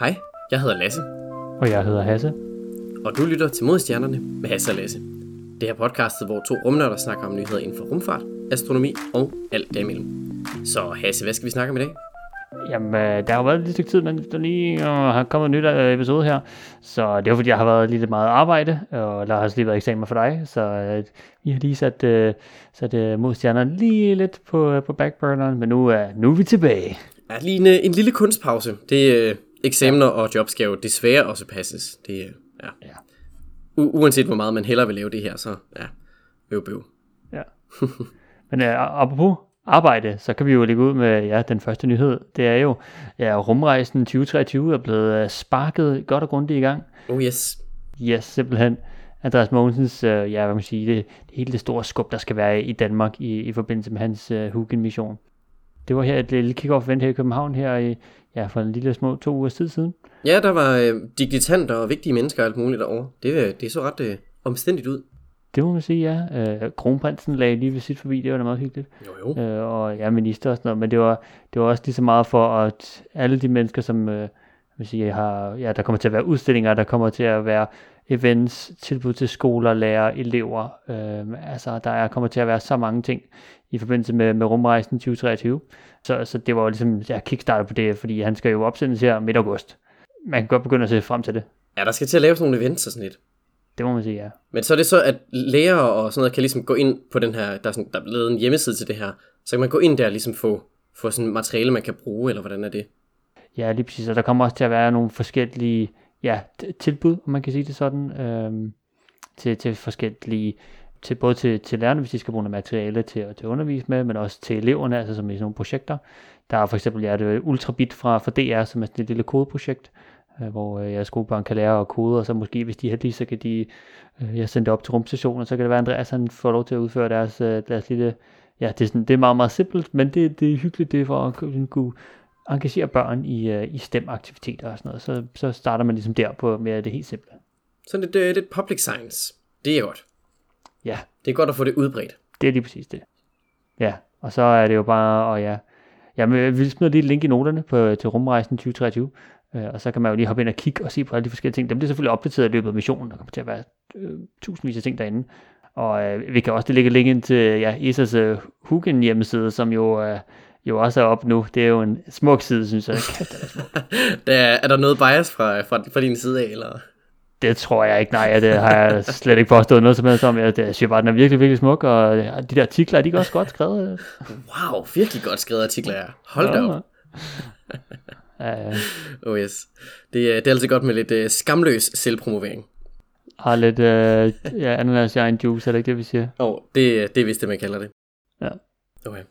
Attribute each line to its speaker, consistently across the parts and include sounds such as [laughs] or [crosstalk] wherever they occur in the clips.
Speaker 1: Hej, jeg hedder Lasse,
Speaker 2: Og jeg hedder Hasse.
Speaker 1: og du lytter til Modstjernerne med Hasse og Lasse. Det her podcastet, hvor to rumnørder snakker om nyheder inden for rumfart, astronomi og alt derimellem. Så Hasse, hvad skal vi snakke om i dag?
Speaker 2: Jamen, øh, der har jo været lidt stykke tid, men der lige øh, har kommet en ny øh, episode her. Så det er fordi, jeg har været lidt meget arbejde, og der har også lige været eksamen for dig. Så øh, vi har lige sat, øh, sat øh, modstjernerne lige lidt på, øh, på backburneren, men nu, øh, nu er vi tilbage.
Speaker 1: Ja, lige en, en lille kunstpause. Det øh, eksamener og job skal jo desværre også passes. Det, øh, ja.
Speaker 2: Ja.
Speaker 1: U- uanset hvor meget man hellere vil lave det her, så ja, bøv bøv.
Speaker 2: Ja. [laughs] Men øh, apropos arbejde, så kan vi jo lægge ud med ja, den første nyhed. Det er jo, ja, rumrejsen 2023 er blevet øh, sparket godt og grundigt i gang.
Speaker 1: Oh yes.
Speaker 2: Yes, simpelthen. Andreas Mogensens, øh, ja, hvad man sige, det, det hele det store skub, der skal være i Danmark i, i forbindelse med hans øh, Hugin-mission. Det var her et lille kick-off-event her i København her i, ja, for en lille små to uger tid siden.
Speaker 1: Ja, der var øh, digitanter og vigtige mennesker og alt muligt derovre. Det, øh, det så ret øh, omstændigt ud.
Speaker 2: Det må man sige, ja. Øh, kronprinsen lagde lige ved sit forbi, det var da meget hyggeligt.
Speaker 1: Jo jo.
Speaker 2: øh, og ja, minister og sådan noget, men det var, det var også lige så meget for, at alle de mennesker, som øh, vil sige, har, ja, der kommer til at være udstillinger, der kommer til at være events, tilbud til skoler, lærere, elever, øh, altså der er, kommer til at være så mange ting i forbindelse med, med rumrejsen 2023, så, så det var jo ligesom ja, kickstarter på det, fordi han skal jo opsendes her midt august. Man kan godt begynde at se frem til det,
Speaker 1: Ja, der skal til at lave sådan nogle events og sådan lidt.
Speaker 2: det må man sige, ja.
Speaker 1: Men så er det så, at lærere og sådan noget kan ligesom gå ind på den her, der er, sådan, der er lavet en hjemmeside til det her, så kan man gå ind der og ligesom få, få sådan materiale, man kan bruge, eller hvordan er det?
Speaker 2: Ja, lige præcis. Og der kommer også til at være nogle forskellige ja, tilbud, om man kan sige det sådan, øhm, til, til forskellige, til, både til, til lærerne, hvis de skal bruge noget materiale til, til at undervise med, men også til eleverne, altså som i sådan nogle projekter. Der er for eksempel ja, det Ultrabit fra, fra DR, som er sådan et lille kodeprojekt, øh, hvor øh, jeres skolebørn kan lære at kode, og så måske, hvis de er heldige, så kan de øh, jeg sende det op til rumstationen, og så kan det være, at Andreas han får lov til at udføre deres, øh, deres lille, ja, det er, sådan, det er meget, meget simpelt, men det, det er hyggeligt, det er for at kunne engagere børn i, øh, i STEM-aktiviteter og sådan noget, så, så starter man ligesom der på med det helt simple.
Speaker 1: Sådan lidt, øh, lidt public science. Det er godt.
Speaker 2: Ja,
Speaker 1: Det er godt at få det udbredt.
Speaker 2: det er lige præcis det. Ja, og så er det jo bare, og ja, jamen, vi smider lige et link i noterne på, til rumrejsen 2023, øh, og så kan man jo lige hoppe ind og kigge og se på alle de forskellige ting. Dem bliver selvfølgelig opdateret i løbet af missionen, der kommer til at være øh, tusindvis af ting derinde. Og øh, vi kan også lægge link ind til ja, ESA's øh, Hugin hjemmeside, som jo, øh, jo også er op nu. Det er jo en smuk side, synes jeg. Kæft, den er smuk.
Speaker 1: Der, er er der noget bias fra, fra, fra din side af, eller?
Speaker 2: Det tror jeg ikke, nej, det har jeg slet ikke påstået noget som helst om. Jeg, synes bare, den er virkelig, virkelig smuk, og de der artikler, de er også godt skrevet.
Speaker 1: Wow, virkelig godt skrevet artikler her. Hold da op.
Speaker 2: Ja, [laughs]
Speaker 1: Oh yes. Det, er- det er altid godt med lidt øh, skamløs selvpromovering.
Speaker 2: har lidt øh, ja, ananas i egen juice, er det ikke det, vi siger?
Speaker 1: Og oh, det, det er vist det, man kalder det.
Speaker 2: Ja.
Speaker 1: Okay.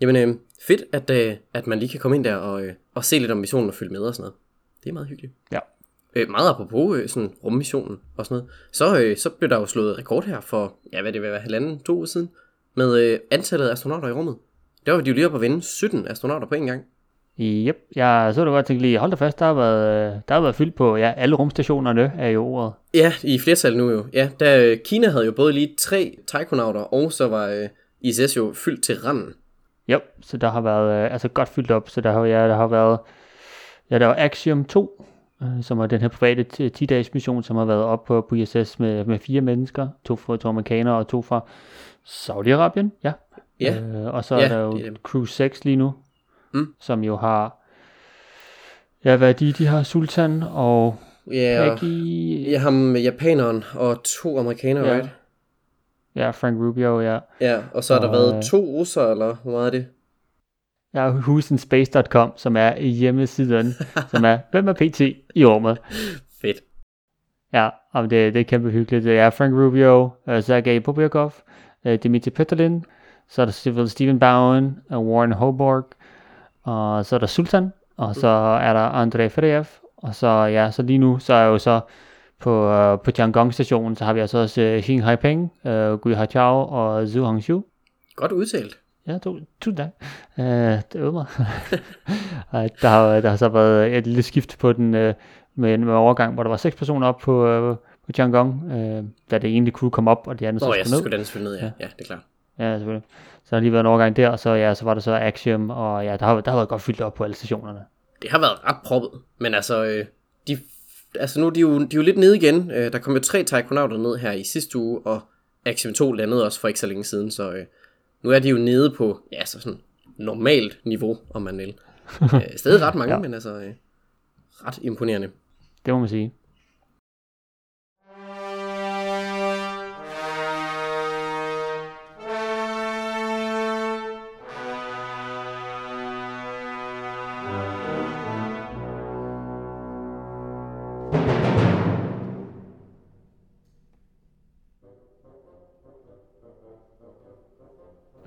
Speaker 1: Jamen, øh, fedt, at, øh, at man lige kan komme ind der og, øh, og se lidt om missionen og følge med og sådan noget. Det er meget hyggeligt.
Speaker 2: Ja.
Speaker 1: Øh, meget apropos øh, sådan rummissionen og sådan noget, så, øh, så blev der jo slået rekord her for, ja hvad det vil være, halvanden, to uger siden, med øh, antallet af astronauter i rummet. Der var de jo lige oppe at vinde 17 astronauter på en gang.
Speaker 2: Yep, jeg så du godt tænke lige, hold da fast, der har været, øh, der har været fyldt på, ja, alle rumstationerne er jo ordet.
Speaker 1: Ja, i flertal nu jo. Ja, da øh, Kina havde jo både lige tre taikonauter, og så var øh, ISS jo fyldt til randen.
Speaker 2: Yep, så der har været, øh, altså godt fyldt op, så der har, ja, der har været, ja, der var Axiom 2, øh, som er den her private 10-dages mission, som har været op på, på ISS med, med fire mennesker, to fra to amerikanere og to fra Saudi-Arabien, ja.
Speaker 1: Ja,
Speaker 2: Øh, og så
Speaker 1: Ja,
Speaker 2: er der jo
Speaker 1: det.
Speaker 2: Crew 6 lige nu,
Speaker 1: Mm.
Speaker 2: som jo har, ja, hvad er de? De har Sultan og
Speaker 1: ja, og,
Speaker 2: Peggy,
Speaker 1: ja ham japaneren og to amerikanere,
Speaker 2: Ja.
Speaker 1: right?
Speaker 2: Ja, Frank Rubio, ja.
Speaker 1: Ja, og så har der
Speaker 2: Og,
Speaker 1: været
Speaker 2: øh,
Speaker 1: to russer, eller hvor meget er det?
Speaker 2: Ja, husenspace.com, som er hjemmesiden, [laughs] som er, hvem er PT i rummet?
Speaker 1: Fedt.
Speaker 2: Ja, og det, det er kæmpe hyggeligt. Det er Frank Rubio, uh, Sergej Pobyakov, uh, Dimitri Petrolin, så er der Stephen Bowen, uh, Warren Hoborg, og så er der Sultan, og så er der Andrei Ferev, og så ja, så lige nu, så er jo så på, uh, på Tiangong stationen, så har vi altså også uh, Xing Haipeng, uh, Gui Hachao og Zhu Hangxiu.
Speaker 1: Godt udtalt.
Speaker 2: Ja, tu, tusind tak. Uh, det øvede mig. [laughs] Der, har, der har så været et lille skift på den øh, med, med overgang, hvor der var seks personer op på, øh, på Tiangong, øh, da det ene crew kom op, og de andre
Speaker 1: Nå
Speaker 2: så
Speaker 1: ja,
Speaker 2: skulle
Speaker 1: så
Speaker 2: ned.
Speaker 1: skulle den selvfølgelig ned, ja. Ja, det er klart.
Speaker 2: Ja, selvfølgelig. Så har der lige været en overgang der, og så, ja, så var der så Axiom, og ja, der har, der har været godt fyldt op på alle stationerne.
Speaker 1: det har været ret proppet. Men altså, øh, de, altså nu er de jo, de er jo lidt nede igen. Øh, der kom jo tre taikonauter ned her i sidste uge, og Axiom 2 landede også for ikke så længe siden, så øh, nu er de jo nede på, ja, så sådan normalt niveau, om man vil. [laughs] øh, stadig ret mange, ja. men altså øh, ret imponerende.
Speaker 2: Det må man sige.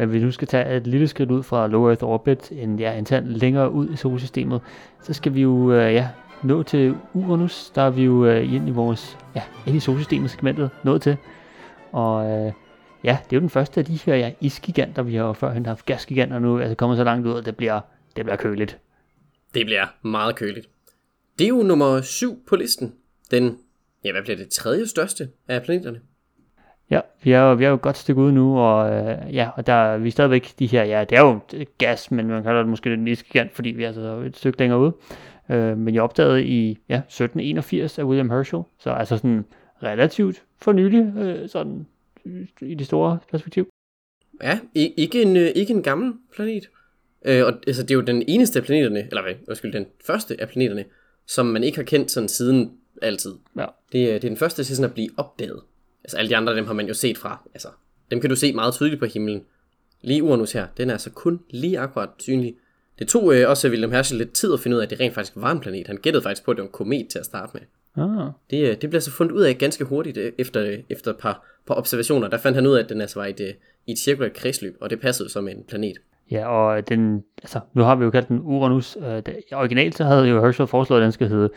Speaker 2: Men hvis vi nu skal tage et lille skridt ud fra Low Earth Orbit, en, ja, en tand længere ud i solsystemet, så skal vi jo øh, ja, nå til Uranus. Der er vi jo øh, ind i vores, ja, ind i solsystemet segmentet nået til. Og øh, ja, det er jo den første af de her ja, isgiganter, vi har jo førhen haft gasgiganter nu, altså kommer så langt ud, at det bliver, det bliver køligt.
Speaker 1: Det bliver meget køligt. Det er jo nummer syv på listen. Den, ja, hvad bliver det, tredje største af planeterne.
Speaker 2: Ja, vi er jo, vi er jo et godt stykke ude nu, og øh, ja, og der vi er stadigvæk de her, ja, det er jo gas, men man kalder det måske en gigant, fordi vi er altså et stykke længere ude. Øh, men jeg opdagede i ja, 1781 af William Herschel, så altså sådan relativt for nylig, øh, sådan i det store perspektiv.
Speaker 1: Ja, ikke en, øh, ikke en gammel planet. Øh, og altså, det er jo den eneste af planeterne, eller hvad, undskyld, den første af planeterne, som man ikke har kendt sådan siden altid. Ja. Det, det er den første til sådan at blive opdaget. Altså alle de andre, dem har man jo set fra. Altså, dem kan du se meget tydeligt på himlen. Lige Uranus her, den er altså kun lige akkurat synlig. Det tog øh, også William Herschel lidt tid at finde ud af, at det rent faktisk var en planet. Han gættede faktisk på, at det var en komet til at starte med. Ah. Det, øh, det blev så fundet ud af ganske hurtigt øh, efter, øh, efter et par, par observationer. Der fandt han ud af, at den altså var i et, i et cirkulært kredsløb, og det passede som en planet.
Speaker 2: Ja, og den, altså, nu har vi jo kaldt den Uranus. Øh, det, originalt så havde jo Herschel foreslået, at den skal hedde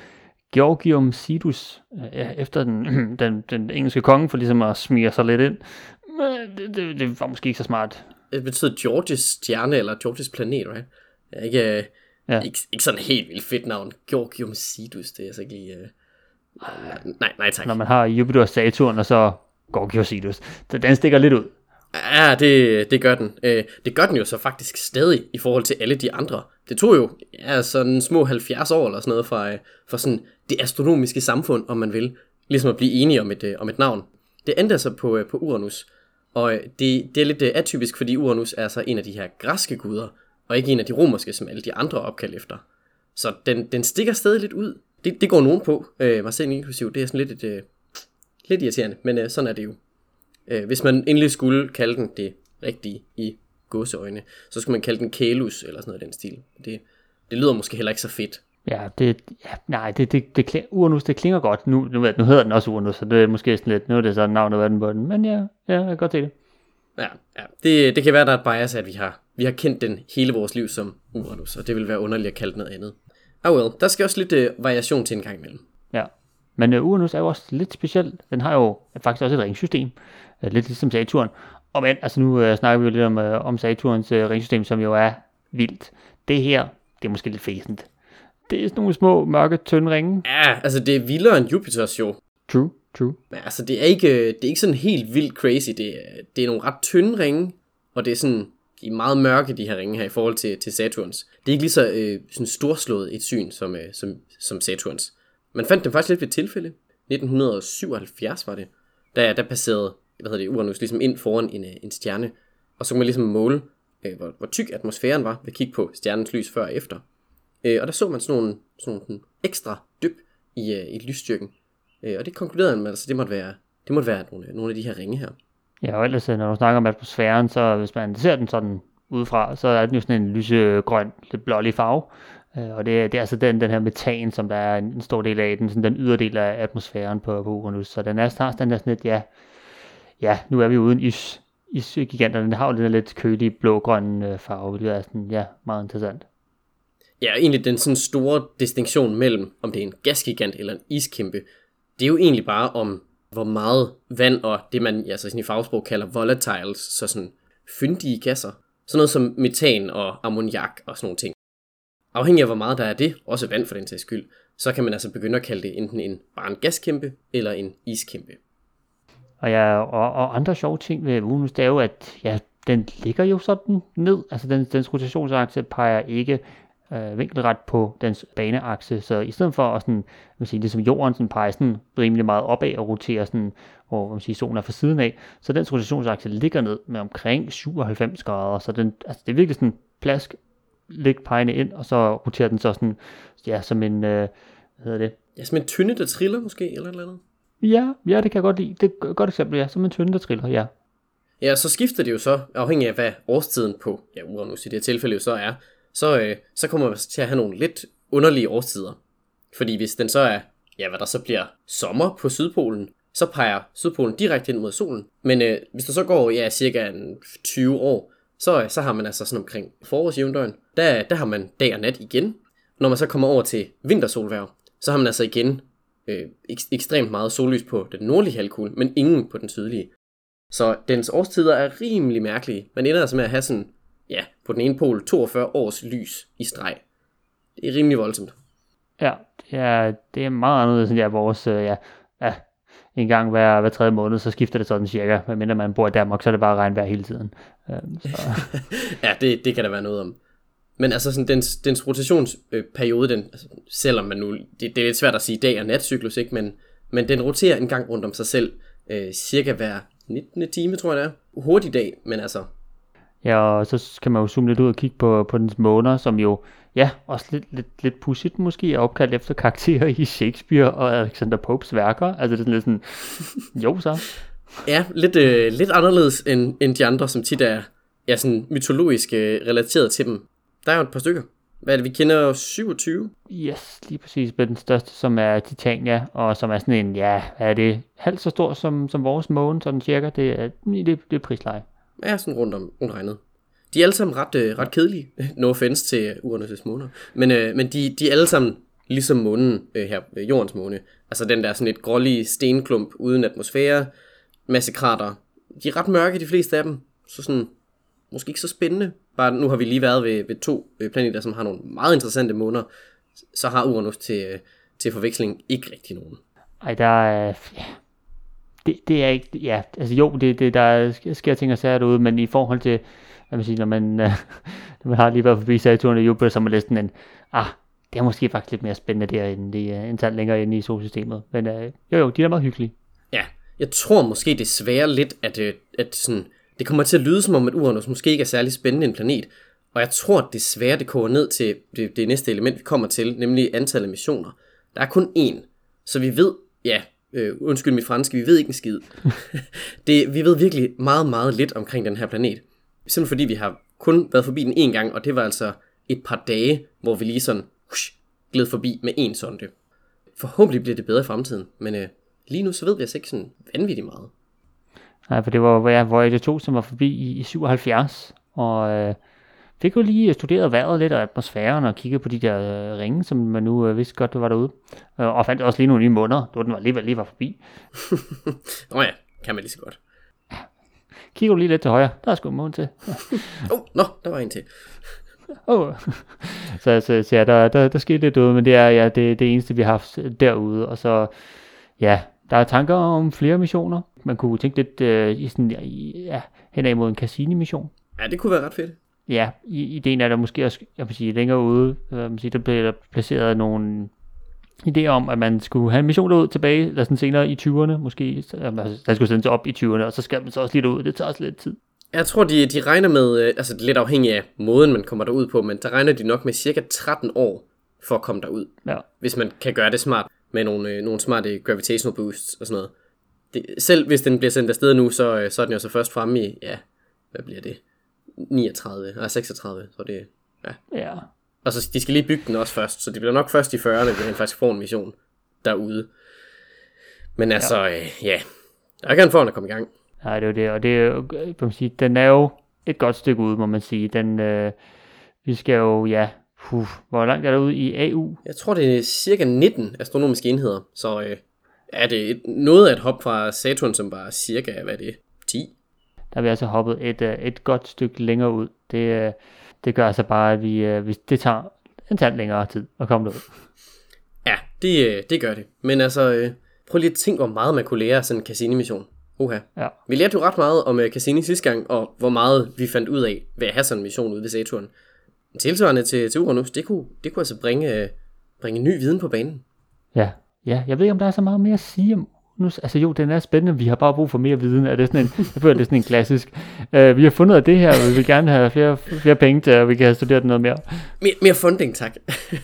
Speaker 2: Georgium Sidus, ja, efter den, [clears throat] den, den engelske konge, for ligesom at smige sig lidt ind. Men det, det, det var måske ikke så smart.
Speaker 1: Det betyder Georges stjerne, eller Georges planet, right? Ikke, øh, ja. ikke, ikke sådan helt vildt fedt navn. Georgium Sidus, det er altså ikke lige... Uh... Nej, nej tak.
Speaker 2: Når man har Jupiter og Saturn, og så Georgium Sidus. Så den stikker lidt ud.
Speaker 1: Ja, det, det gør den. Øh, det gør den jo så faktisk stadig i forhold til alle de andre. Det tog jo ja, sådan små 70 år eller sådan noget fra, øh, sådan det astronomiske samfund, om man vil, ligesom at blive enige om et, øh, om et navn. Det endte sig på, øh, på Uranus, og øh, det, det er lidt øh, atypisk, fordi Uranus er så en af de her græske guder, og ikke en af de romerske, som alle de andre opkald efter. Så den, den stikker stadig lidt ud. Det, det går nogen på, øh, mig selv inklusiv. Det er sådan lidt, et, øh, lidt irriterende, men øh, sådan er det jo. Øh, hvis man endelig skulle kalde den det rigtige i gåseøjne, så skulle man kalde den Kalus eller sådan noget i den stil. Det, det lyder måske heller ikke så fedt.
Speaker 2: Ja, det, ja nej, det, det, det, Uranus, det klinger godt. Nu, nu, nu hedder den også Uranus, så det er måske sådan lidt, nu er det så navnet af den på den, men ja, ja, jeg kan godt se det.
Speaker 1: Ja, ja. Det, det kan være, der er et bias, at vi har, vi har kendt den hele vores liv som Uranus, og det vil være underligt at kalde noget andet. Oh well, der skal også lidt uh, variation til en gang imellem.
Speaker 2: Men uh, Uranus er jo også lidt speciel. Den har jo faktisk også et ringsystem, uh, lidt ligesom Saturn. Og men, altså nu uh, snakker vi jo lidt om, uh, om Saturns uh, ringsystem, som jo er vildt. Det her, det er måske lidt fæsent. Det er sådan nogle små, mørke, tynde ringe.
Speaker 1: Ja, altså det er vildere end Jupiters jo.
Speaker 2: True, true.
Speaker 1: Men altså det er ikke, det er ikke sådan helt vildt crazy. Det er, det er nogle ret tynde ringe, og det er sådan, de er meget mørke, de her ringe her, i forhold til, til Saturns. Det er ikke lige så øh, sådan storslået et syn som, øh, som, som Saturns. Man fandt dem faktisk lidt ved tilfælde. 1977 var det. Der, der passerede hvad hedder det, Uranus ligesom ind foran en, øh, en stjerne. Og så kunne man ligesom måle, øh, hvor, hvor tyk atmosfæren var, ved at kigge på stjernens lys før og efter. Øh, og der så man sådan nogle, sådan nogle ekstra dyb i, øh, i lysstyrken. Øh, og det konkluderede man, altså det måtte være, det måtte være nogle, øh, nogle af de her ringe her.
Speaker 2: Ja, og ellers øh, når du snakker om atmosfæren, så hvis man ser den sådan udefra, så er den jo sådan en lysegrøn, lidt blålig farve. Øh, og det, det er altså den, den her metan, som der er en stor del af, den, sådan den yderdel af atmosfæren på, på Uranus. Så den er snart den der sådan lidt, ja, ja, nu er vi uden is, isgiganterne. Den har jo den der lidt kølige blågrønne øh, farve, hvilket er sådan, ja, meget interessant.
Speaker 1: Ja, egentlig den sådan store distinktion mellem, om det er en gasgigant eller en iskæmpe, det er jo egentlig bare om, hvor meget vand og det, man altså sådan i fagsprog kalder volatiles, så sådan fyndige gasser, sådan noget som metan og ammoniak og sådan nogle ting. Afhængig af hvor meget der er det, også vand for den sags skyld, så kan man altså begynde at kalde det enten en, bare en gaskæmpe eller en iskæmpe.
Speaker 2: Og, ja, og, og andre sjove ting ved Venus, det er jo, at ja, den ligger jo sådan ned. Altså den, dens rotationsakse peger ikke øh, vinkelret på dens baneakse, så i stedet for at sådan, man sige, det som jorden sådan peger sådan rimelig meget opad og roterer sådan, hvor man siger, solen er fra siden af, så dens rotationsakse ligger ned med omkring 97 grader, så den, altså det er virkelig sådan plask, lig pegende ind, og så roterer den så sådan, ja, som en, øh, hvad hedder det?
Speaker 1: Ja, som en tynde, der triller måske, eller et eller andet.
Speaker 2: Ja, ja, det kan jeg godt lide. Det er et godt eksempel, ja, som en tynde, der triller, ja.
Speaker 1: Ja, så skifter det jo så, afhængig af hvad årstiden på, ja, Uranus i det her tilfælde jo så er, så, øh, så kommer man til at have nogle lidt underlige årstider. Fordi hvis den så er, ja, hvad der så bliver sommer på Sydpolen, så peger Sydpolen direkte ind mod solen. Men øh, hvis der så går, ja, cirka en 20 år, så, øh, så har man altså sådan omkring forårsjævndøgn, der, der har man dag og nat igen. Når man så kommer over til vintersolværv, så har man altså igen øh, ek- ekstremt meget sollys på den nordlige halvkugle, men ingen på den sydlige. Så dens årstider er rimelig mærkelige. Man ender altså med at have sådan, ja, på den ene pol 42 års lys i streg. Det er rimelig voldsomt.
Speaker 2: Ja, det er, det er meget anderledes end ja, vores, øh, ja, ja, en gang hver, hver tredje måned, så skifter det sådan cirka. Men mindre man bor i Danmark, så er det bare regnvejr hele tiden. Øh, så, [laughs]
Speaker 1: Ja, det, det kan der være noget om. Men altså sådan, dens, dens rotationsperiode, den, altså, selvom man nu, det, det er lidt svært at sige dag- og natcyklus, ikke? Men, men den roterer en gang rundt om sig selv, øh, cirka hver 19. time, tror jeg det er. Hurtig dag, men altså,
Speaker 2: ja, og så kan man jo zoome lidt ud og kigge på, på dens måneder, som jo, ja, også lidt, lidt, lidt pudsigt måske, er opkaldt efter karakterer i Shakespeare og Alexander Popes værker. Altså det er sådan lidt sådan, jo så.
Speaker 1: ja, lidt, øh, lidt anderledes end, end de andre, som tit er ja, sådan mytologisk øh, relateret til dem. Der er jo et par stykker. Hvad er det, vi kender 27?
Speaker 2: Yes, lige præcis med den største, som er Titania, og som er sådan en, ja, er det halvt så stor som, som vores måne, sådan cirka. Det er, det, det er prisleje.
Speaker 1: Ja, sådan rundt om regnet. De er alle sammen ret, øh, ret kedelige. [laughs] No offense til Uranus' måner. Men, øh, men de, de er alle sammen ligesom månen øh, her, øh, jordens måne. Altså den der sådan lidt grålige stenklump uden atmosfære, masse krater. De er ret mørke, de fleste af dem. Så sådan, måske ikke så spændende. Bare nu har vi lige været ved, ved to øh, planeter, som har nogle meget interessante måner. Så har Uranus til, øh, til forveksling ikke rigtig nogen.
Speaker 2: Ej, der er, ja, det, det er ikke, ja, altså jo, det, det, der er- sker ting og sager derude, men i forhold til, hvad man siger, når man, [laughs] når man har lige været forbi Saturn og Jupiter, så er man sådan en, ah, det er måske faktisk lidt mere spændende der, end, det, øh, tand længere inde i solsystemet. Men øh, jo, jo, de er meget hyggelige.
Speaker 1: Ja, jeg tror måske desværre lidt, at, øh, at sådan, det kommer til at lyde som om, at Uranus måske ikke er særlig spændende en planet. Og jeg tror desværre, det koger ned til det, det næste element, vi kommer til, nemlig antallet af missioner. Der er kun én, så vi ved, ja, øh, undskyld mit franske, vi ved ikke en skid. [laughs] det, vi ved virkelig meget, meget lidt omkring den her planet. Simpelthen fordi vi har kun været forbi den en gang, og det var altså et par dage, hvor vi lige sådan hush, gled forbi med en sonde. Forhåbentlig bliver det bedre i fremtiden, men øh, lige nu så ved vi altså ikke sådan vanvittigt meget.
Speaker 2: Nej, for det var ja, Voyager 2, som var forbi i, i 77, og øh, fik jo lige studeret vejret lidt og atmosfæren og kigget på de der øh, ringe, som man nu øh, vidste godt, det var derude. Øh, og fandt også lige nogle nye måneder, da den var alligevel lige var forbi. [laughs]
Speaker 1: Nå ja, kan man lige så godt.
Speaker 2: Kigger du lige lidt til højre, der er sgu en måne til. [laughs]
Speaker 1: Åh, oh, nå, der var en til. [laughs]
Speaker 2: Oh. så, så, så ja, der, der, der skete lidt derude, men det er ja, det, det eneste, vi har haft derude. Og så, ja, der er tanker om flere missioner. Man kunne tænke lidt øh, i sådan, ja, henad mod en Cassini-mission.
Speaker 1: Ja, det kunne være ret fedt.
Speaker 2: Ja, ideen er der måske også, jeg vil sige, længere ude, øh, man siger, der bliver der placeret nogle idéer om, at man skulle have en mission derud tilbage, eller sådan senere i 20'erne måske, så, altså, der skulle sendes op i 20'erne, og så skal man så også lidt ud, det tager også lidt tid.
Speaker 1: Jeg tror, de, de regner med, øh, altså det er lidt afhængig af måden, man kommer derud på, men der regner de nok med cirka 13 år for at komme derud.
Speaker 2: Ja,
Speaker 1: Hvis man kan gøre det smart med nogle, øh, nogle smarte gravitational boosts og sådan noget. Det, selv hvis den bliver sendt afsted nu, så, øh, så er den jo så først fremme i, ja, hvad bliver det? 39, nej 36, så det, ja.
Speaker 2: ja.
Speaker 1: Og så de skal lige bygge den også først, så det bliver nok først i 40'erne, vi rent faktisk får en mission derude. Men altså, ja, øh, ja. jeg kan få den at komme i gang.
Speaker 2: Nej, det er jo det, og det er jo, kan man sige, den er jo et godt stykke ude, må man sige. Den, øh, vi skal jo, ja, puh, hvor langt er der ude i AU?
Speaker 1: Jeg tror, det er cirka 19 astronomiske enheder, så øh, er det et, noget af et hop fra Saturn, som var cirka, hvad er det, 10?
Speaker 2: Der er vi altså hoppet et, øh, et godt stykke længere ud. Det, øh, det gør altså bare, at vi, øh, vi, det tager en tand længere tid at komme derud.
Speaker 1: Ja, det, øh, det gør det. Men altså, øh, prøv lige at tænke, hvor meget man kunne lære af sådan en Cassini-mission. Oha.
Speaker 2: Ja.
Speaker 1: Vi lærte jo ret meget om Cassini sidste gang, og hvor meget vi fandt ud af ved at have sådan en mission ude ved Saturn. Tilsvarende til, til Uranus, det kunne, det kunne altså bringe, øh, bringe ny viden på banen.
Speaker 2: Ja, ja, jeg ved ikke, om der er så meget mere at sige om Uranus. Altså jo, den er spændende, vi har bare brug for mere viden. Er det sådan en, jeg føler, det er sådan en klassisk. Uh, vi har fundet af det her, og vi vil gerne have flere, flere penge til, at vi kan have studeret noget mere.
Speaker 1: Mere, mere funding, tak.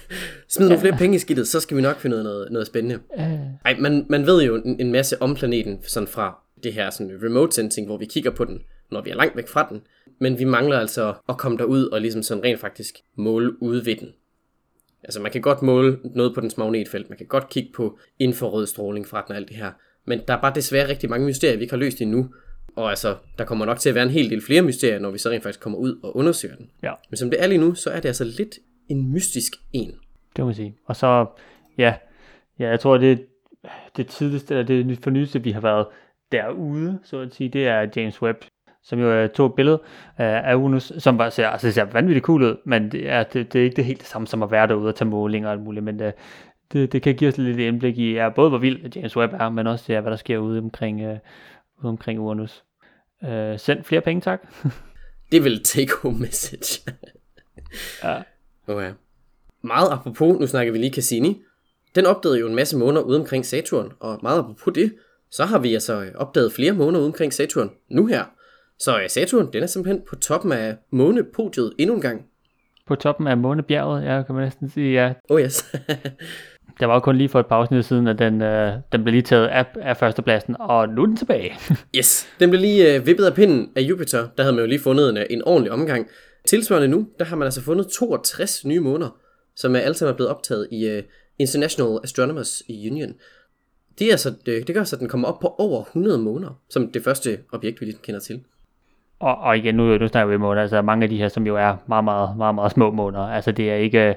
Speaker 1: [laughs] Smid nogle flere penge i skidtet, så skal vi nok finde noget, noget spændende.
Speaker 2: Uh,
Speaker 1: Ej, man, man ved jo en, en masse om planeten, sådan fra det her sådan remote sensing, hvor vi kigger på den, når vi er langt væk fra den. Men vi mangler altså at komme derud og ligesom sådan rent faktisk måle ude ved den. Altså man kan godt måle noget på dens magnetfelt, man kan godt kigge på infrarød stråling fra den og alt det her. Men der er bare desværre rigtig mange mysterier, vi ikke har løst endnu. Og altså, der kommer nok til at være en hel del flere mysterier, når vi så rent faktisk kommer ud og undersøger den.
Speaker 2: ja,
Speaker 1: Men som det er lige nu, så er det altså lidt en mystisk en.
Speaker 2: det må man sige. Og så, ja, ja jeg tror, det, det tidligste, eller det fornyeste, vi har været derude, så at sige, det er James Webb, som jo øh, tog et billede af af Uranus, som var, ser, altså, ser vanvittigt cool ud, men det er, det, det er ikke det helt det samme som at være derude og tage målinger og alt muligt, men det, det, det kan give os lidt indblik i, ja, både hvor vild James Webb er, men også ja, hvad der sker ude omkring, uh, ude omkring Uranus. Uh, send flere penge, tak. [laughs]
Speaker 1: Det er vel take home message.
Speaker 2: ja.
Speaker 1: Okay. Meget apropos, nu snakker vi lige Cassini. Den opdagede jo en masse måner ude omkring Saturn, og meget apropos det, så har vi altså opdaget flere måner ude omkring Saturn nu her. Så øh, Saturn, den er simpelthen på toppen af månepodiet endnu en gang.
Speaker 2: På toppen af månebjerget, ja, kan man næsten sige, ja.
Speaker 1: Oh yes. [laughs]
Speaker 2: Der var jo kun lige for et par afsnit siden, at den, uh, den blev lige taget af, af førstepladsen, og nu er den tilbage. [laughs]
Speaker 1: yes, den blev lige øh, vippet af pinden af Jupiter. Der havde man jo lige fundet en, øh, en ordentlig omgang. Tilsvarende nu, der har man altså fundet 62 nye måner, som er alle sammen er blevet optaget i uh, International Astronomers Union. Det, er altså, det, det gør så, at den kommer op på over 100 måner, som det første objekt, vi lige kender til.
Speaker 2: Og, og igen, nu, nu snakker vi måneder, altså mange af de her, som jo er meget, meget, meget, meget små måneder. Altså det er ikke,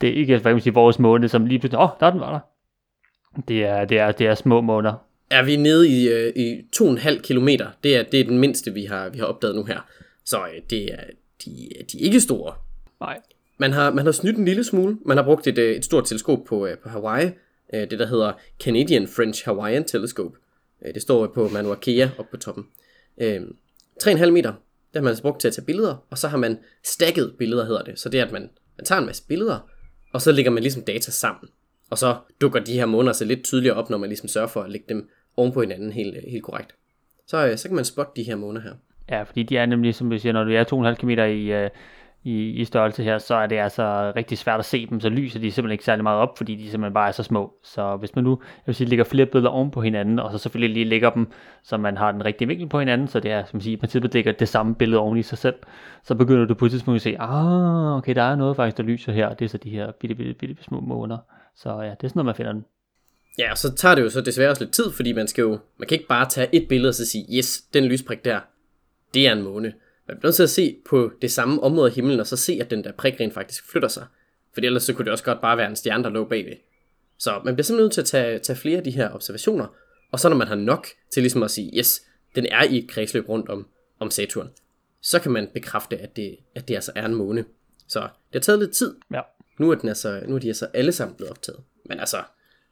Speaker 2: det er ikke hvad kan man sige, vores måned, som lige pludselig, åh, oh, der den var der. Det er, det er, det er små måneder.
Speaker 1: Er vi nede i, øh, i 2,5 kilometer? Det er, det er den mindste, vi har, vi har opdaget nu her. Så øh, det er, de, de er ikke store.
Speaker 2: Nej.
Speaker 1: Man har, man har snydt en lille smule. Man har brugt et, øh, et stort teleskop på, øh, på Hawaii. Øh, det, der hedder Canadian French Hawaiian Telescope. Øh, det står på Mauna Kea oppe på toppen. Øh, 3,5 meter. Det har man altså brugt til at tage billeder. Og så har man stacket billeder, hedder det. Så det er, at man, man tager en masse billeder, og så lægger man ligesom data sammen. Og så dukker de her måneder sig lidt tydeligere op, når man ligesom sørger for at lægge dem oven på hinanden helt, øh, helt korrekt. Så, øh, så kan man spotte de her måneder her.
Speaker 2: Ja, fordi de er nemlig, som vi siger, når du er 2,5 km i, øh, i, i størrelse her, så er det altså rigtig svært at se dem, så lyser de simpelthen ikke særlig meget op, fordi de simpelthen bare er så små. Så hvis man nu, jeg vil sige, lægger flere billeder oven på hinanden, og så selvfølgelig lige lægger dem, så man har den rigtige vinkel på hinanden, så det er, som man siger, i princippet lægger det samme billede oven i sig selv, så begynder du på et tidspunkt at se, ah, okay, der er noget faktisk, der lyser her, og det er så de her bitte, bitte, bitte små måner. Så ja, det er sådan noget, man finder den.
Speaker 1: Ja, og så tager det jo så desværre også lidt tid, fordi man skal jo, man kan ikke bare tage et billede og så sige, yes, den lysprik der, det er en måne. Man bliver nødt til at se på det samme område af himlen, og så se, at den der prik rent faktisk flytter sig. For ellers så kunne det også godt bare være en stjerne, der lå bagved. Så man bliver simpelthen nødt til at tage, tage flere af de her observationer, og så når man har nok til ligesom at sige, yes, den er i et kredsløb rundt om, om Saturn, så kan man bekræfte, at det, at det altså er en måne. Så det har taget lidt tid.
Speaker 2: Ja.
Speaker 1: Nu er, den altså, nu er de altså alle sammen blevet optaget. Men altså,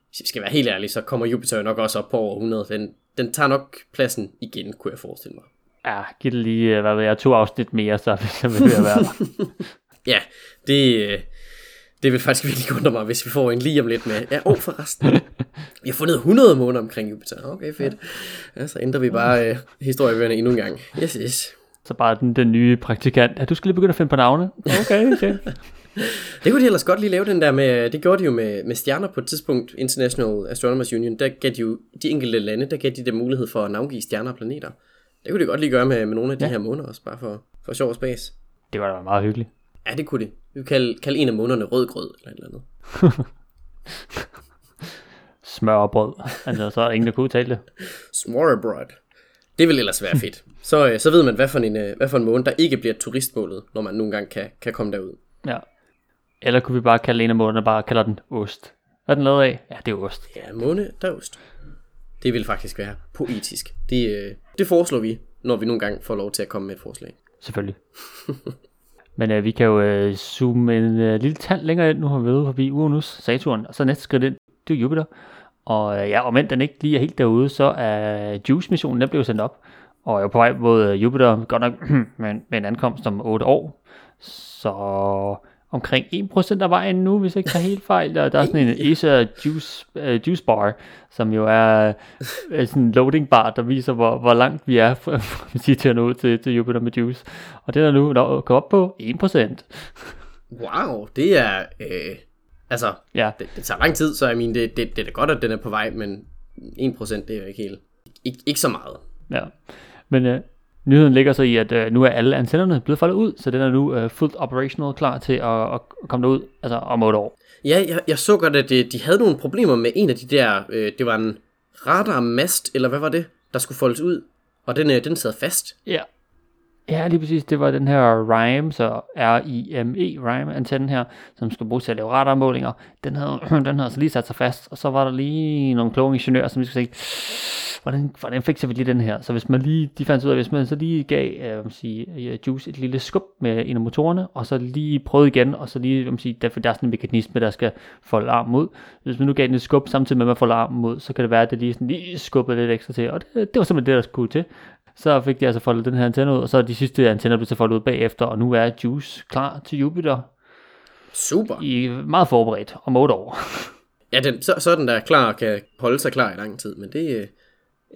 Speaker 1: hvis vi skal være helt ærlige, så kommer Jupiter nok også op på over 100. Den, den tager nok pladsen igen, kunne jeg forestille mig.
Speaker 2: Ja, giv det lige, øh, hvad ved jeg, to afsnit mere, så, [laughs] vil det være der.
Speaker 1: Ja, det, øh, det vil faktisk virkelig undre mig, hvis vi får en lige om lidt med. Ja, åh, oh, forresten. [laughs] Vi har fundet 100 måneder omkring Jupiter. Okay, fedt. Ja, så ændrer vi bare øh, historiebøgerne endnu en gang. Yes, yes.
Speaker 2: Så bare den, den nye praktikant. Ja, du skal lige begynde at finde på navne. Okay, okay. [laughs]
Speaker 1: Det kunne de ellers godt lige lave den der med, det gjorde de jo med, med stjerner på et tidspunkt, International Astronomers Union, der gav de jo de enkelte lande, der gav de der mulighed for at navngive stjerner og planeter. Det kunne de godt lige gøre med, med nogle af de
Speaker 2: Ja.
Speaker 1: her måneder også, bare for, for sjov og spas.
Speaker 2: Det var da meget hyggeligt.
Speaker 1: Ja, det kunne de. Vi kunne kalde, kalde en af månederne rødgrød eller et eller andet. [laughs]
Speaker 2: Smør og brød. Altså, så er der ingen, der kunne udtale det.
Speaker 1: Smorrebrod. Det vil ellers være fedt. Så, øh, så ved man, hvad for, en, øh, hvad for en måned, der ikke bliver turistmålet, når man nogle gange kan, kan komme derud.
Speaker 2: Ja. Eller kunne vi bare kalde en af månederne, bare kalder den ost. Hvad er den lavet af? Ja, det er ost.
Speaker 1: Ja, måne, der er ost. Det vil faktisk være poetisk. Det, øh, det foreslår vi, når vi nogle gange får lov til at komme med et forslag.
Speaker 2: Selvfølgelig. [laughs] Men øh, vi kan jo øh, zoome en øh, lille tand længere ind. Nu har vi været forbi Uranus, Saturn, og så næste skridt ind, det er Jupiter. Og øh, ja, om end den ikke lige er helt derude, så er JUICE-missionen, den blev sendt op. Og er jo på vej mod øh, Jupiter, godt nok [clears throat] med, en- med en ankomst om 8 år. Så omkring 1% af vejen nu, hvis jeg ikke tager helt fejl. Der, der er sådan en Acer Juice, uh, juice Bar, som jo er uh, sådan en loading bar, der viser, hvor, hvor langt vi er fra, fra til at nå til, til Jupiter med Juice. Og den er nu gået op på 1%.
Speaker 1: Wow, det er... Øh, altså,
Speaker 2: Ja,
Speaker 1: det, det tager lang tid, så jeg mener, det, det, det er da godt, at den er på vej, men 1% det er jo ikke helt... Ikke, ikke så meget.
Speaker 2: ja. Men uh, nyheden ligger så i, at uh, nu er alle antennerne blevet foldet ud, så den er nu uh, fuldt operational klar til at, at komme derud altså om 8 år.
Speaker 1: Ja, jeg, jeg så godt, at de, de havde nogle problemer med en af de der... Øh, det var en radarmast, eller hvad var det, der skulle foldes ud. Og den, øh, den sad fast.
Speaker 2: Ja. Ja, lige præcis. Det var den her RIME, så R-I-M-E, RIME antennen her, som skulle bruges til at lave radarmålinger. Den havde, [clears throat] den havde altså lige sat sig fast, og så var der lige nogle kloge ingeniører, som vi skulle sige, hvordan, hvordan fikser vi lige den her? Så hvis man lige, de fandt ud af, hvis man så lige gav øh, man sige, øh, Juice et lille skub med en af motorerne, og så lige prøvede igen, og så lige, man sige, derfor der er sådan en mekanisme, der skal folde armen ud. Hvis man nu gav den et skub, samtidig med at man folder armen ud, så kan det være, at det lige, sådan, lige skubbede lidt ekstra til, og det, det var simpelthen det, der skulle til. Så fik de altså foldet den her antenne ud, og så er de sidste antenner blevet så foldet ud bagefter, og nu er Juice klar til Jupiter
Speaker 1: Super.
Speaker 2: i meget forberedt om 8 år.
Speaker 1: Ja, den, så, så er den der klar og kan holde sig klar i lang tid, men det er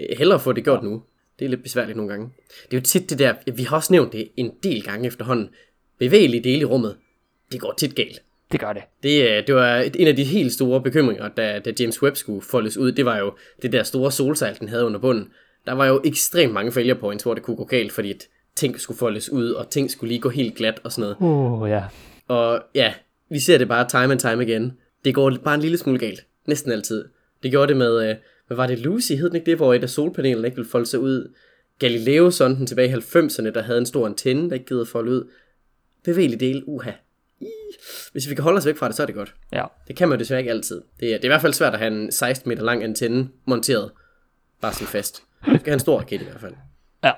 Speaker 1: øh, hellere få det gjort nu. Det er lidt besværligt nogle gange. Det er jo tit det der, vi har også nævnt det en del gange efterhånden, bevægelige dele i rummet, det går tit galt.
Speaker 2: Det gør det.
Speaker 1: Det, øh, det var en af de helt store bekymringer, da, da James Webb skulle foldes ud. Det var jo det der store solsejl, den havde under bunden. Der var jo ekstremt mange failure points, hvor det kunne gå galt, fordi at ting skulle foldes ud, og ting skulle lige gå helt glat og sådan noget.
Speaker 2: Oh, ja.
Speaker 1: Og ja, vi ser det bare time and time again. Det går bare en lille smule galt. Næsten altid. Det gjorde det med, øh, hvad var det, Lucy hed den ikke det, hvor et af solpanelerne ikke ville folde sig ud. Galileo-sonden tilbage i 90'erne, der havde en stor antenne, der ikke gider folde ud. Bevægelig del, uha. Hvis vi kan holde os væk fra det, så er det godt.
Speaker 2: Ja.
Speaker 1: Det kan man desværre ikke altid. Det er, det er i hvert fald svært at have en 16 meter lang antenne monteret. Bare sådan fast. Du skal have en stor raket i hvert fald.
Speaker 2: Ja.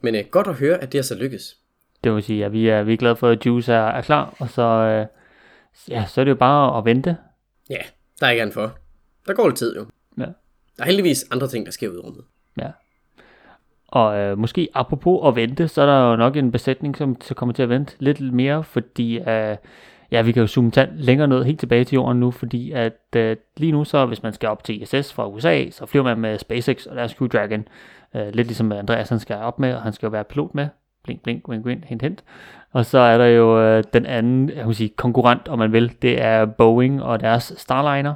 Speaker 1: Men øh, godt at høre, at det har så lykkes.
Speaker 2: Det vil sige, at vi er, vi er glade for, at Juice er, er klar, og så, øh, ja, så er det jo bare at vente.
Speaker 1: Ja, der er ikke andet for. Der går lidt tid jo.
Speaker 2: Ja.
Speaker 1: Der er heldigvis andre ting, der sker ud i rummet.
Speaker 2: Ja. Og øh, måske apropos at vente, så er der jo nok en besætning, som kommer til at vente lidt mere, fordi øh, ja, vi kan jo zoome tand længere ned, helt tilbage til jorden nu, fordi at øh, lige nu så, hvis man skal op til ISS fra USA, så flyver man med SpaceX og deres Crew Dragon, øh, lidt ligesom Andreas han skal op med, og han skal jo være pilot med, blink, blink, wink, wink, hint, hint. Og så er der jo øh, den anden, jeg vil sige, konkurrent, om man vil, det er Boeing og deres Starliner,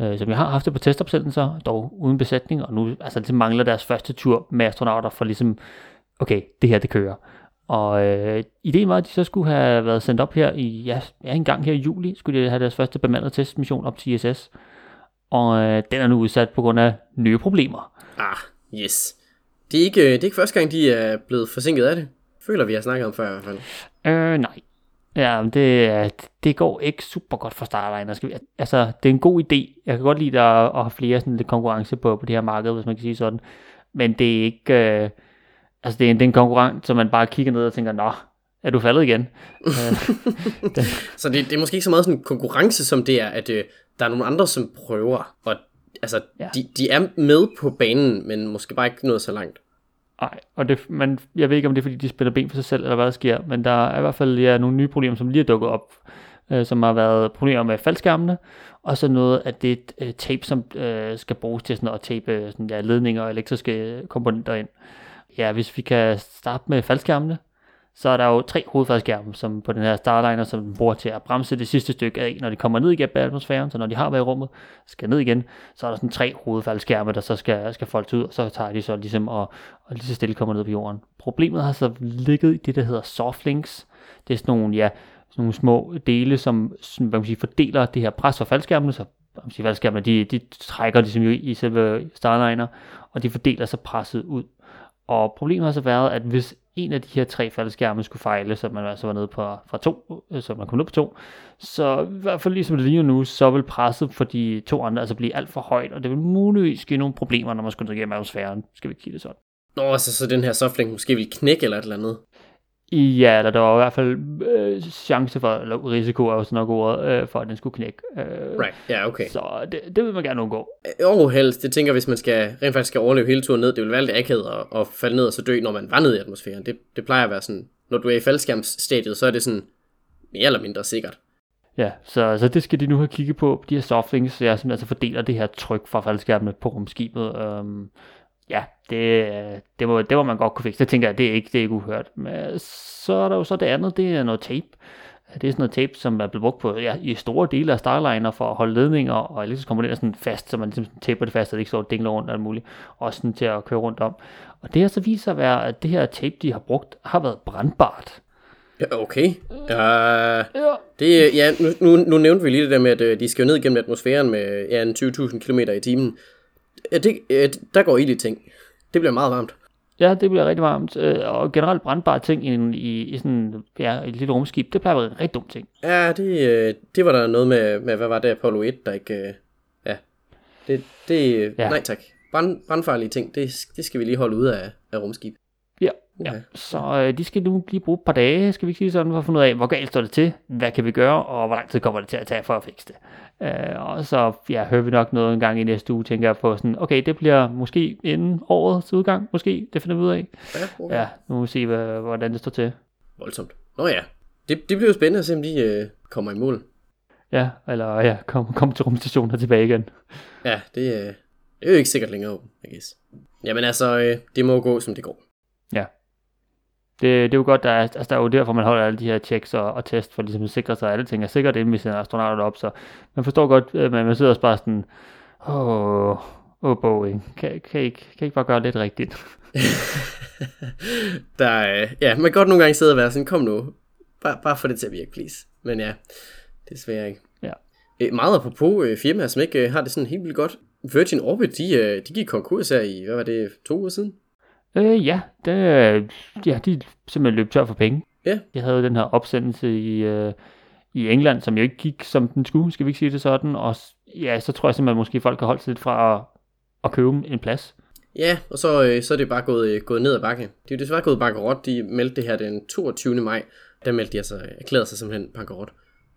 Speaker 2: øh, som jeg har haft det på testopsendelser, dog uden besætning, og nu altså, det mangler deres første tur med astronauter for ligesom, okay, det her det kører. Og øh, ideen var, at de så skulle have været sendt op her i, ja, en gang her i juli, skulle de have deres første bemandede testmission op til ISS. Og øh, den er nu udsat på grund af nye problemer.
Speaker 1: Ah, yes. Det er ikke, det er ikke første gang, de er blevet forsinket af det. Føler vi har snakket om før i hvert fald.
Speaker 2: Øh, nej. Ja, det, det går ikke super godt for Starliner. Skal vi, altså, det er en god idé. Jeg kan godt lide at, at have flere sådan lidt konkurrence på, på det her marked, hvis man kan sige sådan. Men det er ikke... Øh, altså, det er, en, det er en konkurrent, som man bare kigger ned og tænker, Nå, er du faldet igen? [laughs] øh, [laughs]
Speaker 1: Så det, det er måske ikke så meget sådan en konkurrence, som det er, at øh, der er nogle andre, som prøver. Og altså,
Speaker 2: Ja.
Speaker 1: de, de er med på banen, men måske bare ikke nået så langt.
Speaker 2: Nej, og det, man, jeg ved ikke, om det er, fordi de spiller ben for sig selv, eller hvad der sker, men der er i hvert fald ja, nogle nye problemer, som lige er dukket op, øh, som har været problemer med faldskærmene, og så noget af det øh, tape, som øh, skal bruges til sådan at tape øh, sådan, ja, ledninger og elektriske komponenter ind. Ja, hvis vi kan starte med faldskærmene, så er der jo tre hovedfaldskærme, som på den her Starliner, som den bruger til at bremse det sidste stykke af, når de kommer ned igennem atmosfæren, så når de har været i rummet, skal ned igen, så er der sådan tre hovedfaldskærme, der så skal, skal foldes ud, og så tager de så ligesom og, og lige så stille kommer ned på jorden. Problemet har så ligget i det, der hedder softlinks. Det er sådan nogle, ja, sådan nogle små dele, som, som hvad man siger, fordeler det her pres fra faldskærmene, så hvad man siger, faldskærmene, de, de trækker ligesom jo i selve Starliner, og de fordeler så presset ud. Og problemet har så været, at hvis en af de her tre faldskærme skulle fejle, så man altså var nede på fra to, øh, så man kom ned på to, så i hvert fald ligesom det ligner nu, så vil presset for de to andre altså blive alt for højt, og det vil muligvis give nogle problemer, når man skulle ned igennem atmosfæren. Skal vi kigge det sådan?
Speaker 1: Nå, så, så den her softlink måske vil knække eller et eller andet.
Speaker 2: Ja, eller der var i hvert fald øh, chance for, eller risiko er jo sådan nok ordet, øh, for at den skulle knække. Øh,
Speaker 1: Right, ja, okay.
Speaker 2: Så det, det vil man gerne undgå.
Speaker 1: Og helst, det tænker hvis man skal, rent faktisk skal overleve hele turen ned, det vil være lidt akavet at, at falde ned og så dø, når man var nede i atmosfæren. Det, det plejer at være sådan når du er i faldskærmsstadiet, så er det sådan mere eller mindre sikkert.
Speaker 2: Ja, så, så det skal de nu have kigget på, de her softlinks, ja, som altså fordeler det her tryk fra faldskærmene på rumskibet. Øhm, ja, det, det, må, det må man godt kunne fikse. Det tænker jeg, det er ikke, det er ikke uhørt. Men så er der jo så det andet, det er noget tape. Det er sådan noget tape, som er blevet brugt på ja, i store dele af Starliner for at holde ledninger og elektriske komponenter sådan fast, så man ligesom taper det fast, så det ikke står og dingler rundt og muligt. Også sådan til at køre rundt om. Og det har så vist sig at være, at det her tape, de har brugt, har været brandbart.
Speaker 1: Ja, okay. Uh,
Speaker 2: Ja.
Speaker 1: det, ja, nu, nu, nu nævnte vi lige det der med, at øh, de skal jo ned gennem atmosfæren med ja, en 20.000 km i timen. Ja, det, øh, der går ild i ting. Det bliver meget varmt.
Speaker 2: Ja, det bliver rigtig varmt. Øh, Og generelt brandbare ting i, i, i sådan ja, et lille rumskib, det plejer at være en rigtig dum ting.
Speaker 1: Ja, det, øh, det var der noget med, med, hvad var det, Apollo 1, der ikke... øh, Ja, det, det
Speaker 2: Ja.
Speaker 1: nej tak. Brand, brandfarlige ting, det, det skal vi lige holde ude af, af rumskib.
Speaker 2: Ja, ja. Så øh, de skal nu lige bruge et par dage, skal vi sige sådan, for at finde ud af, hvor galt står det til, hvad kan vi gøre, og hvor lang tid kommer det til at tage for at fikse det. Øh, og så ja, hører vi nok noget en gang i næste uge, tænker jeg på sådan, okay, det bliver måske inden årets udgang, måske, det finder vi ud af.
Speaker 1: Ja, okay.
Speaker 2: Ja, nu må vi se, hvad, hvordan det står til.
Speaker 1: Voldsomt. Nå ja, det, det bliver jo spændende at se, om de øh, kommer i mål.
Speaker 2: Ja, eller ja, kom, kom til rumstationen og tilbage igen.
Speaker 1: Ja, det, øh, det er jo ikke sikkert længere, I guess. Jamen altså, øh, det må gå, som det går.
Speaker 2: Ja. Det, det er jo godt, der er, altså, der er jo derfor, man holder alle de her checks og, og test, for ligesom at sikre sig, at alle ting er sikkert, inden vi sender astronauter op. Så man forstår godt, at man, man sidder også bare sådan, åh, åh Boeing, kan, kan, I ikke, kan I ikke bare gøre lidt rigtigt? [laughs]
Speaker 1: der, øh, ja, man kan godt nogle gange sidde og være sådan, kom nu, bare, bare få det til at virke, please. Men ja, desværre ikke.
Speaker 2: Ja.
Speaker 1: Øh, meget apropos øh, firmaer, som ikke øh, har det sådan helt vildt godt. Virgin Orbit, de, øh, de gik konkurs her i, hvad var det, to uger siden?
Speaker 2: Øh, ja, det, ja, de er simpelthen løb tør for penge.
Speaker 1: Ja.
Speaker 2: Jeg havde jo den her opsendelse i, øh, i England, som jo ikke gik, som den skulle, skal vi ikke sige det sådan. Og ja, så tror jeg simpelthen, at måske folk har holdt sig lidt fra at, at købe en plads.
Speaker 1: Ja, og så, øh, så er det bare gået, øh, gået ned ad bakke. De er jo desværre gået bankerot. De meldte det her den 22. maj. Der meldte de altså, erklærede sig simpelthen bankerot.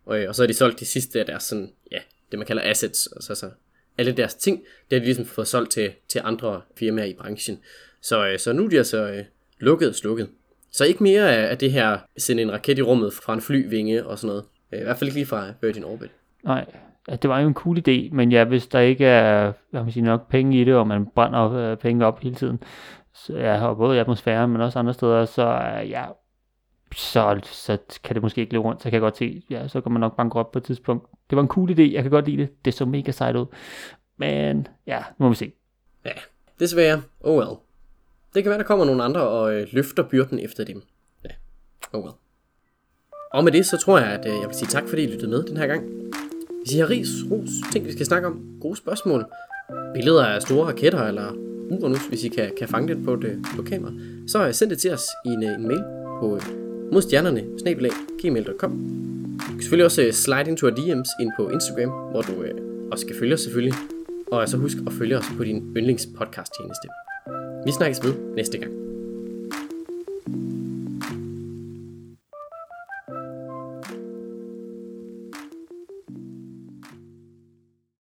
Speaker 1: Og, øh, og så har de solgt de sidste af deres sådan, ja, det man kalder assets. Altså så alle deres ting, det har de ligesom fået solgt til, til andre firmaer i branchen. Så, øh, så nu er de altså øh, lukket og slukket. Så ikke mere af, af det her sende en raket i rummet fra en flyvinge og sådan noget. Øh, I hvert fald ikke lige fra Virgin Orbit.
Speaker 2: Nej, det var jo en cool idé, men ja, hvis der ikke er hvad man siger, nok penge i det, og man brænder øh, penge op hele tiden, så, ja, og både i atmosfæren, men også andre steder, så ja, så, så kan det måske ikke løbe rundt, så kan jeg godt se, ja, så kan man nok banke op på et tidspunkt. Det var en cool idé, jeg kan godt lide det, det så mega sejt ud, men ja, nu må vi se.
Speaker 1: Ja, desværre. Oh well. Det kan være, der kommer nogle andre og øh, løfter byrden efter dem. Ja, oh well. Og med det, så tror jeg, at øh, jeg vil sige tak, fordi I lyttede med den her gang. Hvis I har ris, ros, ting vi skal snakke om, gode spørgsmål, billeder af store raketter eller uranus, hvis I kan, kan fange det på et, på kamera, så øh, send det til os i en, øh, en mail på øh, modstjernerne gmail.com. Du kan selvfølgelig også øh, slide into our DM's ind på Instagram, hvor du øh, også kan følge os selvfølgelig. Og øh, så husk at følge os på din yndlingspodcast tjeneste. Vi snakkes ved næste gang.